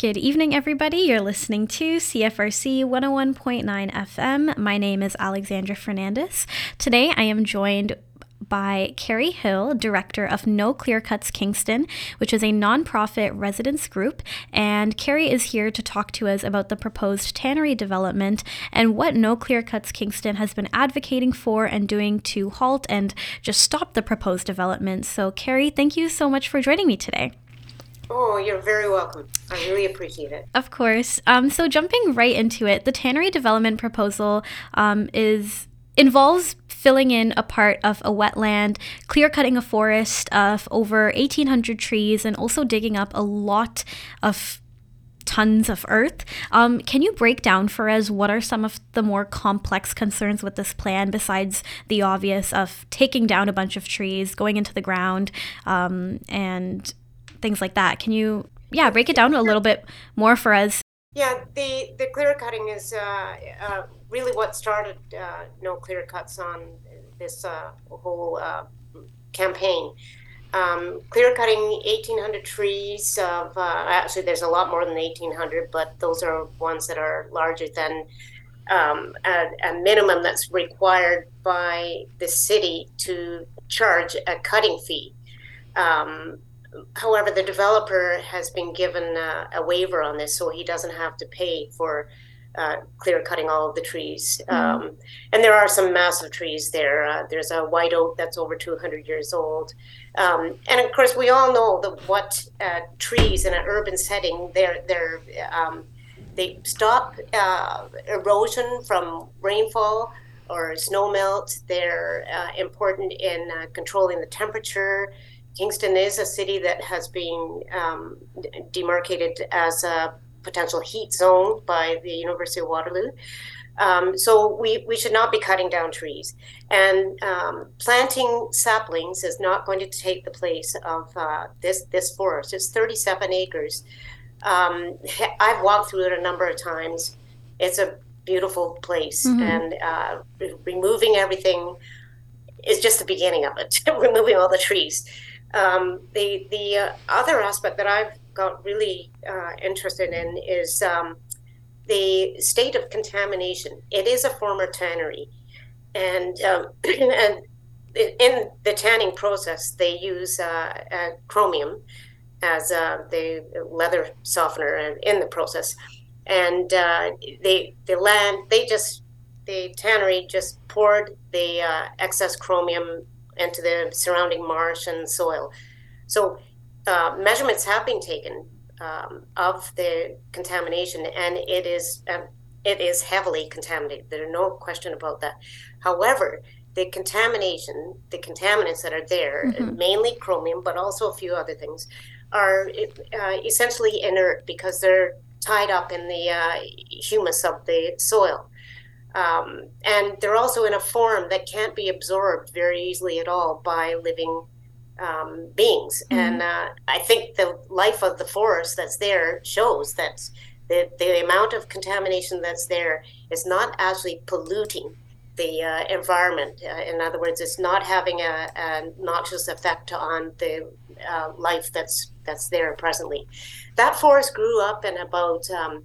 Good evening, everybody. You're listening to CFRC 101.9 FM. My name is Alexandra Fernandez. Today I am joined by Kerry Hill, director of No Clear Cuts Kingston, which is a nonprofit residence group. And Kerry is here to talk to us about the proposed tannery development and what No Clear Cuts Kingston has been advocating for and doing to halt and just stop the proposed development. So, Carrie, thank you so much for joining me today. Oh, you're very welcome. I really appreciate it. Of course. Um, so jumping right into it, the tannery development proposal um, is involves filling in a part of a wetland, clear cutting a forest of over 1,800 trees, and also digging up a lot of tons of earth. Um, can you break down for us what are some of the more complex concerns with this plan besides the obvious of taking down a bunch of trees, going into the ground, um, and things like that. Can you, yeah, break it down a little bit more for us? Yeah, the, the clear cutting is uh, uh, really what started uh, No Clear Cuts on this uh, whole uh, campaign. Um, clear cutting 1,800 trees of, uh, actually, there's a lot more than 1,800, but those are ones that are larger than um, a, a, minimum that's required by the city to charge a cutting fee. Um, however, the developer has been given a, a, waiver on this, so he doesn't have to pay for uh, clear cutting all of the trees. Mm-hmm. Um, and there are some massive trees there. Uh, there's a white oak that's over 200 years old. Um, and of course, we all know that what uh, trees in an urban setting, they're, they're, um, they stop uh, erosion from rainfall or snow melt. They're uh, important in uh, controlling the temperature. Kingston is a city that has been um, demarcated as a potential heat zone by the University of Waterloo. Um, so we, we should not be cutting down trees. And um, planting saplings is not going to take the place of uh, this, this forest. It's 37 acres. Um, I've walked through it a number of times. It's a beautiful place. Mm-hmm. And uh, removing everything is just the beginning of it, removing all the trees. Um, the the uh, other aspect that I've got really uh, interested in is um, the state of contamination. It is a former tannery, and um, and in the tanning process, they use uh, chromium as uh, the leather softener in the process, and uh, they the land they just the tannery just poured the uh, excess chromium into the surrounding marsh and soil. So uh, measurements have been taken um, of the contamination, and it is um, it is heavily contaminated. There's no question about that. However, the contamination, the contaminants that are there, mm-hmm. mainly chromium, but also a few other things, are uh, essentially inert because they're tied up in the uh, humus of the soil. Um, and they're also in a form that can't be absorbed very easily at all by living um, beings. Mm-hmm. And uh, I think the life of the forest that's there shows that the, the amount of contamination that's there is not actually polluting the uh, environment. Uh, in other words, it's not having a, a noxious effect on the uh, life that's that's there presently. That forest grew up in about um,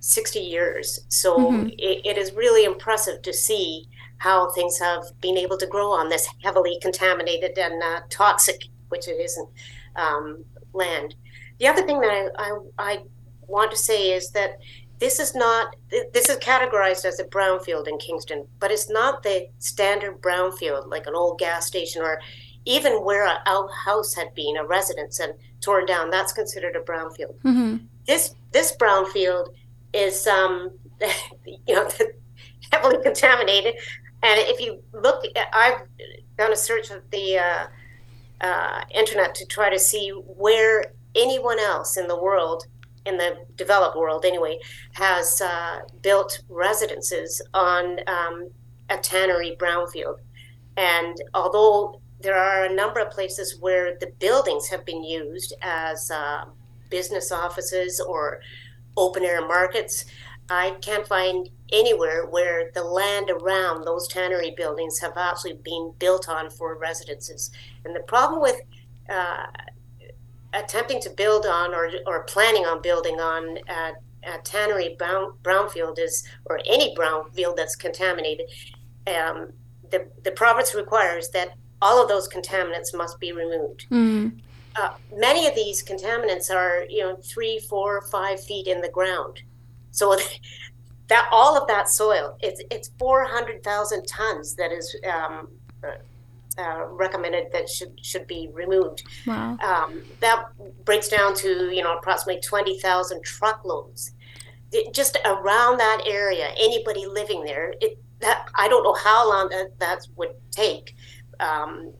60 years. So mm-hmm. it, it is really impressive to see how things have been able to grow on this heavily contaminated and uh, toxic, which it isn't, um, land. The other thing that I, I, I, want to say is that this is not this is categorized as a brownfield in Kingston, but it's not the standard brownfield like an old gas station or even where a house had been a residence and torn down. That's considered a brownfield. Mm-hmm. This this brownfield is um, you know heavily contaminated. And if you look, I've done a search of the uh, uh, internet to try to see where anyone else in the world, in the developed world anyway, has uh, built residences on um, a tannery brownfield. And although there are a number of places where the buildings have been used as uh, business offices or open air markets. I can't find anywhere where the land around those tannery buildings have actually been built on for residences. And the problem with uh, attempting to build on or, or planning on building on uh, a tannery brown, brownfield is, or any brownfield that's contaminated, um, the, the province requires that all of those contaminants must be removed. Mm. Uh, many of these contaminants are, you know, three, four, five feet in the ground. So that all of that soil, it's it's four hundred thousand tons that is um, uh, recommended that should should be removed. Wow. Um, that breaks down to you know approximately twenty thousand truckloads. It, just around that area, anybody living there, it that I don't know how long that that would take. Um,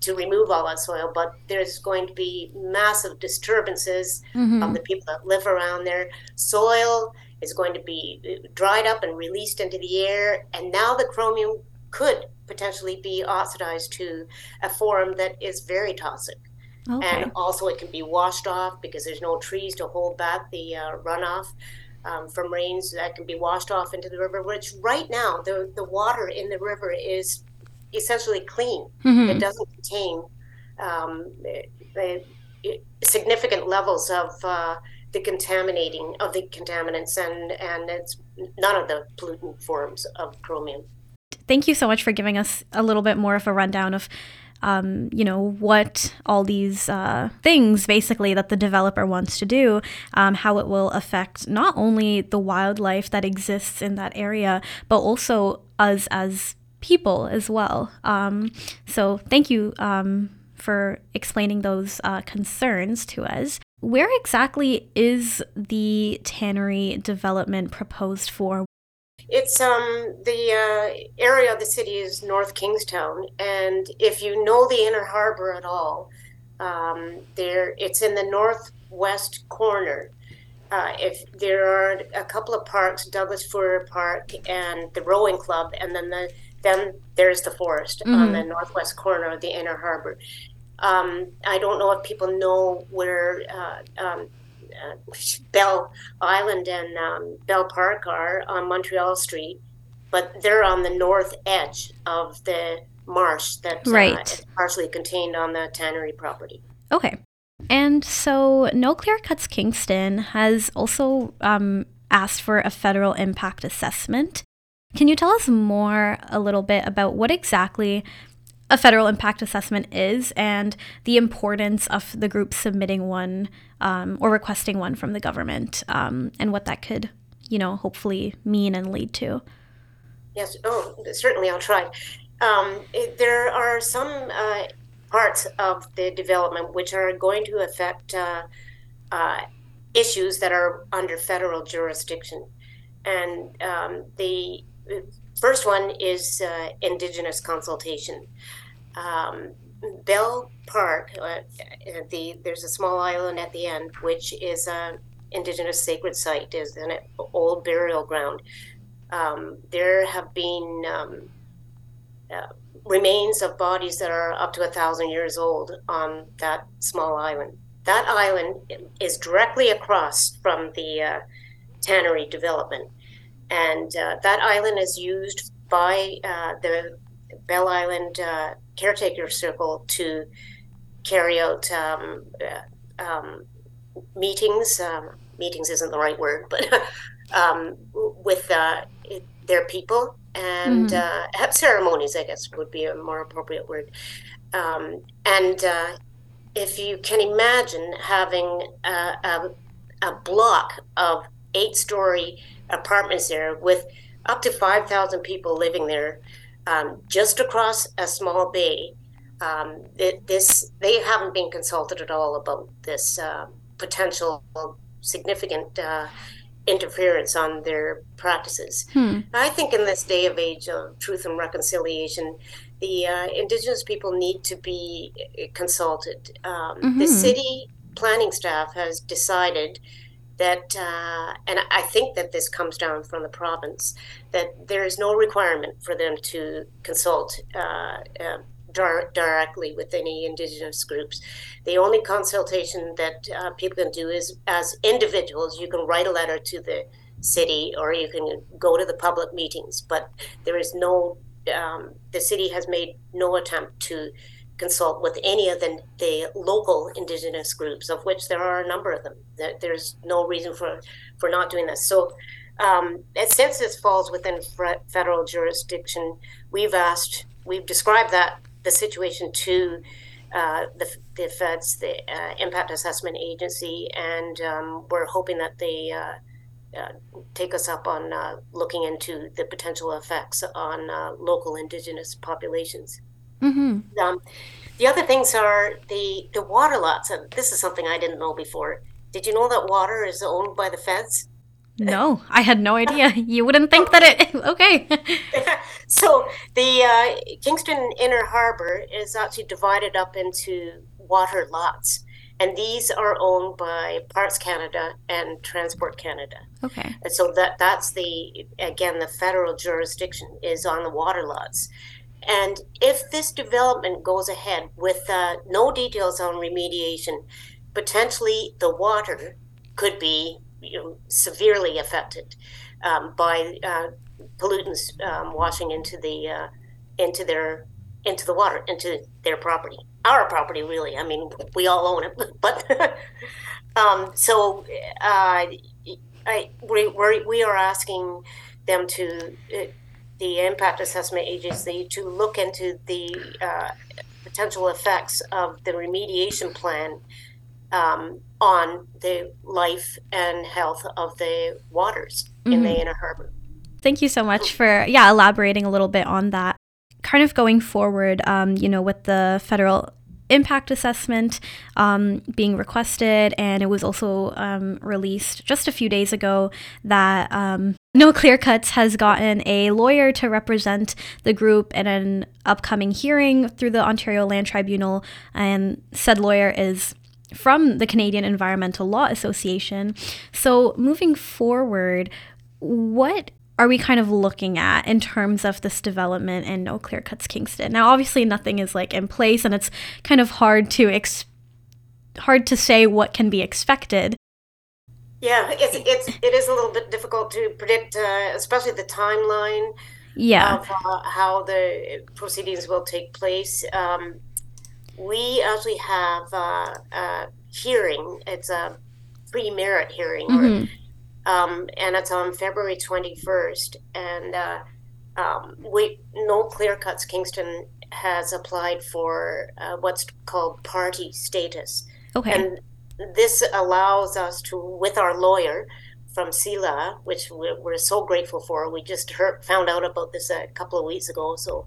to remove all that soil, but there's going to be massive disturbances mm-hmm. of the people that live around there. Soil is going to be uh, dried up and released into the air, and now the chromium could potentially be oxidized to a form that is very toxic. Okay. And also, it can be washed off because there's no trees to hold back the uh, runoff um, from rains that can be washed off into the river. Which right now, the the water in the river is essentially clean. Mhm. It doesn't contain um, significant levels of uh, the contaminating of the contaminants, and and it's none of the pollutant forms of chromium. Thank you so much for giving us a little bit more of a rundown of. Um, you know what all these uh, things basically that the developer wants to do, um, how it will affect not only the wildlife that exists in that area, but also us as people as well. Um, so thank you um, for explaining those uh, concerns to us. Where exactly is the tannery development proposed for? It's um the uh, area of the city is North Kingston, and if you know the Inner Harbor at all, um, there it's in the northwest corner. Uh, if there are a couple of parks, Douglas Fluhrer Park and the Rowing Club, and then the then there's the forest on Mhm. the northwest corner of the Inner Harbor. Um, I don't know if people know where uh, um, uh, Belle Island and um, Belle Park are on Montreal Street, but they're on the north edge of the marsh that uh, Right. is partially contained on the tannery property. Okay. And so No Clear Cuts Kingston has also um, asked for a federal impact assessment. Can you tell us more a little bit about what exactly a federal impact assessment is and the importance of the group submitting one um, or requesting one from the government um, and what that could, you know, hopefully mean and lead to? Yes, oh, certainly I'll try. Um, it, there are some uh, parts of the development which are going to affect uh, uh, issues that are under federal jurisdiction. And um, the first one is uh, Indigenous consultation. Um, Belle Park, uh, the there's a small island at the end, which is a Indigenous sacred site, is an old burial ground um, there have been um, uh, remains of bodies that are up to a thousand years old on that small island. That island is directly across from the uh, tannery development, and uh, that island is used by uh, the Belle Island uh, Caretaker Circle to carry out um, uh, um, meetings. Um, meetings isn't the right word, but um, with uh, their people and Mhm. uh, have ceremonies, I guess would be a more appropriate word. Um, and uh, if you can imagine having a, a, a block of eight story apartments there with up to 5,000 people living there um, just across a small bay. Um, it, this they haven't been consulted at all about this uh, potential significant uh, interference on their practices. Hmm. I think in this day of age of truth and reconciliation, the uh, Indigenous people need to be uh, consulted. Um, The Mhm. city planning staff has decided that, uh, and I think that this comes down from the province, that there is no requirement for them to consult uh, uh, dir- directly with any Indigenous groups. The only consultation that uh, people can do is as individuals, you can write a letter to the city or you can go to the public meetings, but there is no, um, the city has made no attempt to consult with any of the, the local indigenous groups, of which there are a number of them. There's no reason for, for not doing this. So, um, since this falls within federal jurisdiction, we've asked, we've described that the situation to uh, the, the feds, the uh, Impact Assessment Agency, and um, we're hoping that they uh, uh, take us up on uh, looking into the potential effects on uh, local indigenous populations. Mm-hmm. Um, the other things are the the water lots, and this is something I didn't know before. Did you know that water is owned by the feds? No, I had no idea. You wouldn't think that it. Okay. so the uh, Kingston Inner Harbor is actually divided up into water lots and these are owned by Parks Canada and Transport Canada. Okay. And so that that's the again the federal jurisdiction is on the water lots. And if this development goes ahead with uh, no details on remediation, potentially the water could be you know, severely affected um, by uh, pollutants um, washing into the uh, into their into the water, into their property. Our property, really. I mean, we all own it, but um, so uh, I, we, we're, we are asking them to, uh, the impact assessment agency, to look into the uh, potential effects of the remediation plan um, on the life and health of the waters mm-hmm. in the mm-hmm. inner harbor. Thank you so much for yeah elaborating a little bit on that kind of going forward, um, you know, with the federal impact assessment um, being requested, and it was also um, released just a few days ago that um, No Clear Cuts has gotten a lawyer to represent the group in an upcoming hearing through the Ontario Land Tribunal, and said lawyer is from the Canadian Environmental Law Association. So, moving forward, what are we kind of looking at in terms of this development and no clear cuts Kingston? Now, obviously, nothing is like in place, and it's kind of hard to ex- hard to say what can be expected. Yeah, it's it's it is a little bit difficult to predict, uh, especially the timeline. Yeah, of uh, how the proceedings will take place. Um, we actually have uh, a hearing. It's a pre-merit hearing. Mm-hmm um, and it's on February 21st. And uh, um, we No Clear Cuts Kingston has applied for uh, what's called party status. Okay. And this allows us to, with our lawyer from CELA, which we're, we're so grateful for. We just heard, found out about this a couple of weeks ago. So,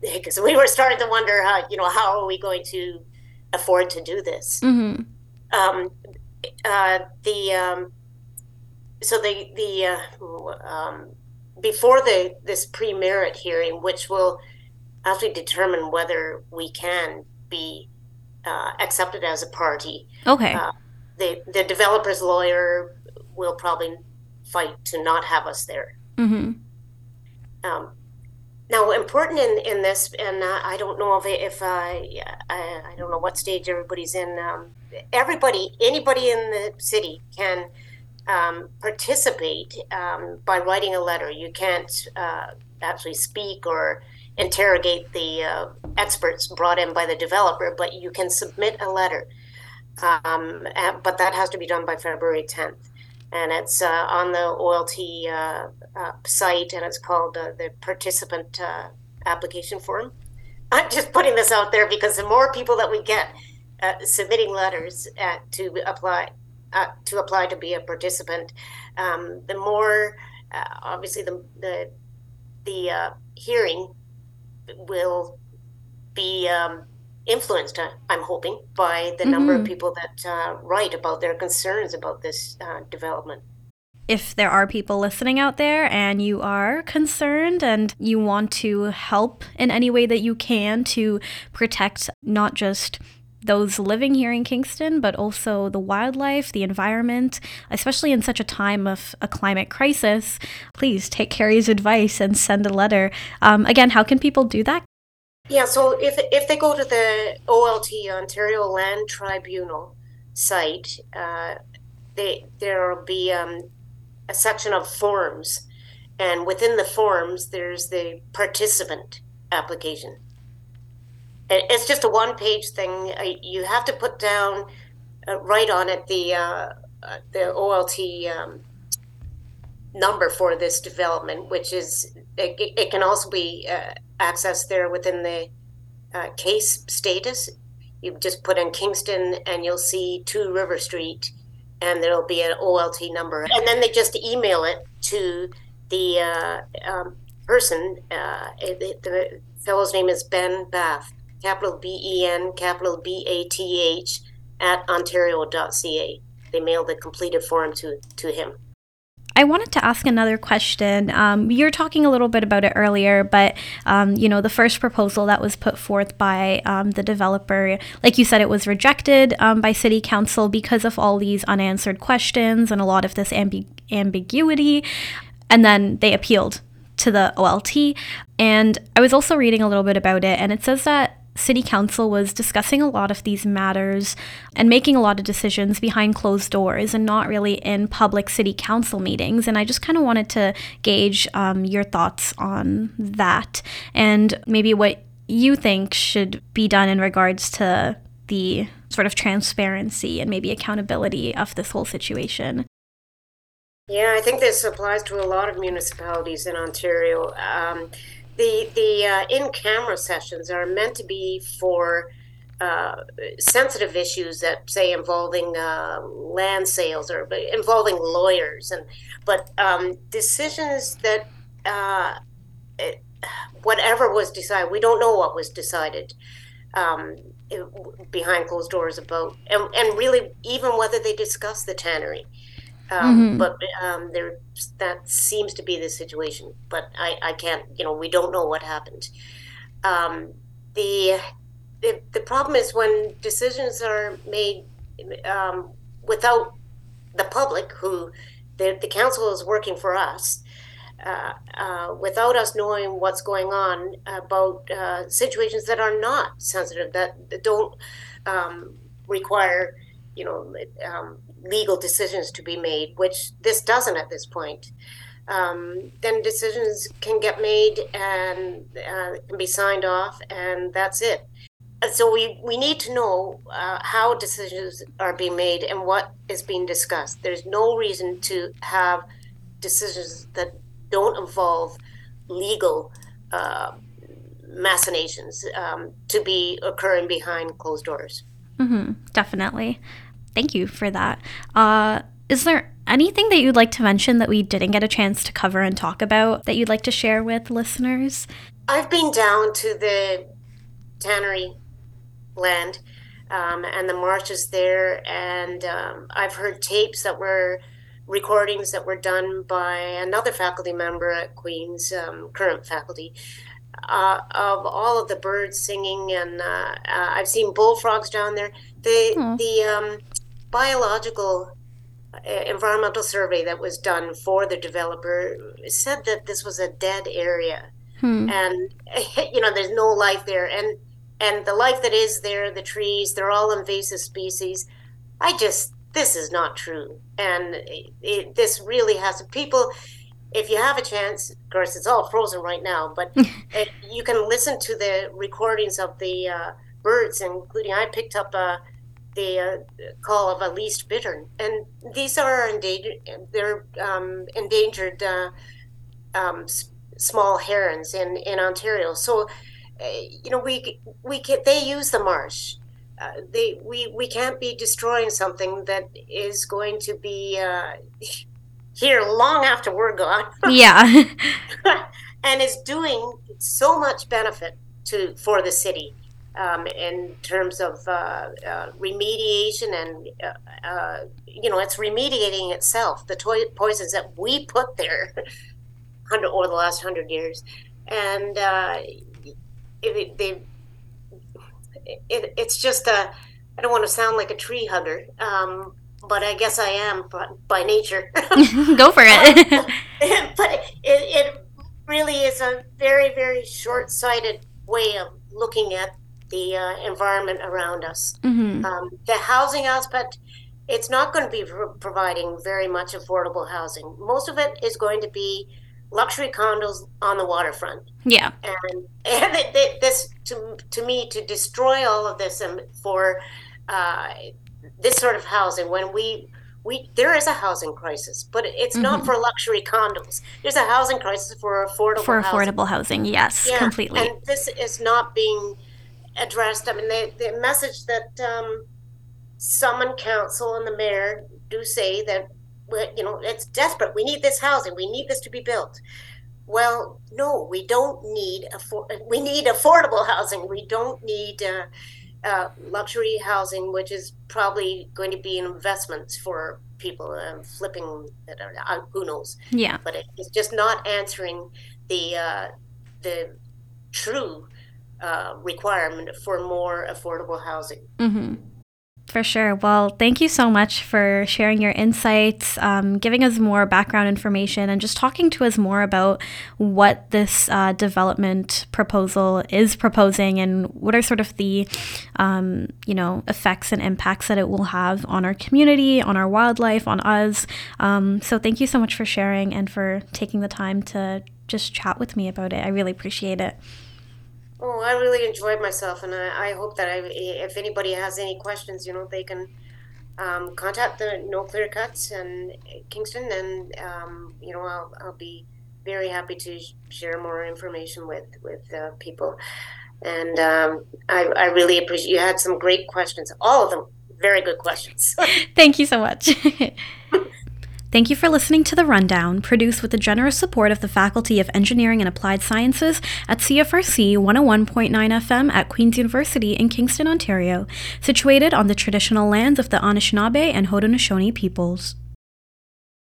because um, we were starting to wonder how, you know, how are we going to afford to do this? Mm-hmm. Um, uh, the um, so the the uh, um, before the this pre-merit hearing, which will actually determine whether we can be uh, accepted as a party. Okay. Uh, the the developer's lawyer will probably fight to not have us there. Mm-hmm. Um, now, important in, in this, and uh, I don't know if if I, I, I don't know what stage everybody's in. Um, everybody, anybody in the city can um, participate um, by writing a letter. You can't uh, actually speak or interrogate the uh, experts brought in by the developer, but you can submit a letter. Um, and, but that has to be done by February 10th. And it's uh, on the OLT uh, uh, site, and it's called uh, the participant application form. I'm just putting this out there because the more people that we get submitting letters to apply uh, to apply to be a participant, um, the more uh, obviously the the the uh, hearing will be um, influenced. Uh, I'm hoping by the mm-hmm. number of people that uh, write about their concerns about this uh, development if there are people listening out there and you are concerned and you want to help in any way that you can to protect not just those living here in Kingston, but also the wildlife, the environment, especially in such a time of a climate crisis. Please take Kerry's advice and send a letter. Um, again, how can people do that? Yeah, so if, if they go to the OLT, Ontario Land Tribunal site, uh, they, there will be um, a section of forms. And within the forms, there's the participant application. It's just a one page thing. You have to put down, uh, right on it, the, uh, uh the OLT um, number for this development, which is, it, it can also be uh, accessed there within the uh, case status. You just put in Kingston and you'll see 2 River Street and there'll be an OLT number. And then they just email it to the uh, um, person. Uh, the fellow's name is Ben Bath, capital B E N, capital B A T H, at ontario.ca. They mailed the completed form to, to him. I wanted to ask another question. Um, you were talking a little bit about it earlier, but um, you know, the first proposal that was put forth by um, the developer, like you said, it was rejected um, by City Council because of all these unanswered questions and a lot of this ambi- ambiguity. And then they appealed to the OLT. And I was also reading a little bit about it, and it says that city council was discussing a lot of these matters and making a lot of decisions behind closed doors and not really in public city council meetings. And I just kind of wanted to gauge um, your thoughts on that and maybe what you think should be done in regards to the sort of transparency and maybe accountability of this whole situation. Yeah, I think this applies to a lot of municipalities in Ontario. Um, the the uh, in camera sessions are meant to be for uh, sensitive issues that say involving uh, land sales or involving lawyers and but um, decisions that uh, whatever was decided we don't know what was decided um, behind closed doors about and, and really even whether they discussed the tannery um, mm-hmm. But um, there, that seems to be the situation. But I, I can't, you know, we don't know what happened. Um, the, the the problem is when decisions are made um, without the public, who the, the council is working for us, uh, uh, without us knowing what's going on about uh, situations that are not sensitive, that, that don't um, require, you know, um, legal decisions to be made, which this doesn't at this point. Um, then decisions can get made and uh, can be signed off, and that's it. So we, we need to know uh, how decisions are being made and what is being discussed. There's no reason to have decisions that don't involve legal uh, machinations um, to be occurring behind closed doors. Mm-hmm, definitely. Thank you for that. Uh, is there anything that you'd like to mention that we didn't get a chance to cover and talk about that you'd like to share with listeners? I've been down to the tannery land um, and the marshes there, and um, I've heard tapes that were recordings that were done by another faculty member at Queen's, um, current faculty, uh, of all of the birds singing, and uh, uh, I've seen bullfrogs down there. The the um, biological uh, environmental survey that was done for the developer said that this was a dead area. Hmm. and you know there's no life there. And and the life that is there the trees they're all invasive species. I just this is not true. And it, it, this really has people if you have a chance of course it's all frozen right now but it, you can listen to the recordings of the uh, birds including i picked up a the uh, call of a least bittern, and these are endangered. They're um, endangered uh, um, s- small herons in in Ontario. So, uh, you know, we we can they use the marsh. Uh, they we we can't be destroying something that is going to be uh, here long after we're gone. Yeah, and is doing so much benefit to for the city um, in terms of uh, uh, remediation and uh, uh you know it's remediating itself the to- poisons that we put there over the last hundred years and uh, it, they, it, it's just a I don't want to sound like a tree hugger um, but I guess I am by nature. Go for it. but it, it really is a very, very short sighted way of looking at the uh, environment around us. Mm-hmm. Um, the housing aspect, it's not going to be pro- providing very much affordable housing. Most of it is going to be luxury condos on the waterfront. Yeah. And, and this, to, to me, to destroy all of this and for uh, this sort of housing, when we, we, there is a housing crisis, but it's mm-hmm. not for luxury condos. There's a housing crisis for affordable for housing. affordable housing. Yes, yeah. completely. And this is not being addressed. I mean, the, the message that um, Summon Council and the mayor do say that you know it's desperate. We need this housing. We need this to be built. Well, no, we don't need affor- we need affordable housing. We don't need uh, uh, luxury housing, which is probably going to be investments for people uh, flipping. Uh, who knows? Yeah, but it, it's just not answering the uh, the true uh, requirement for more affordable housing. Mm-hmm. For sure. Well, thank you so much for sharing your insights, um, giving us more background information, and just talking to us more about what this uh, development proposal is proposing and what are sort of the, um, you know, effects and impacts that it will have on our community, on our wildlife, on us. Um, so, thank you so much for sharing and for taking the time to just chat with me about it. I really appreciate it. Oh, I really enjoyed myself, and I, I hope that I, if anybody has any questions, you know, they can um, contact the No Clear Cuts and Kingston, and um, you know, I'll, I'll be very happy to share more information with with uh, people. And um, I, I really appreciate you had some great questions, all of them very good questions. Thank you so much. Thank you for listening to The Rundown, produced with the generous support of the Faculty of Engineering and Applied Sciences at CFRC 101.9 FM at Queen's University in Kingston, Ontario, situated on the traditional lands of the Anishinaabe and Haudenosaunee peoples.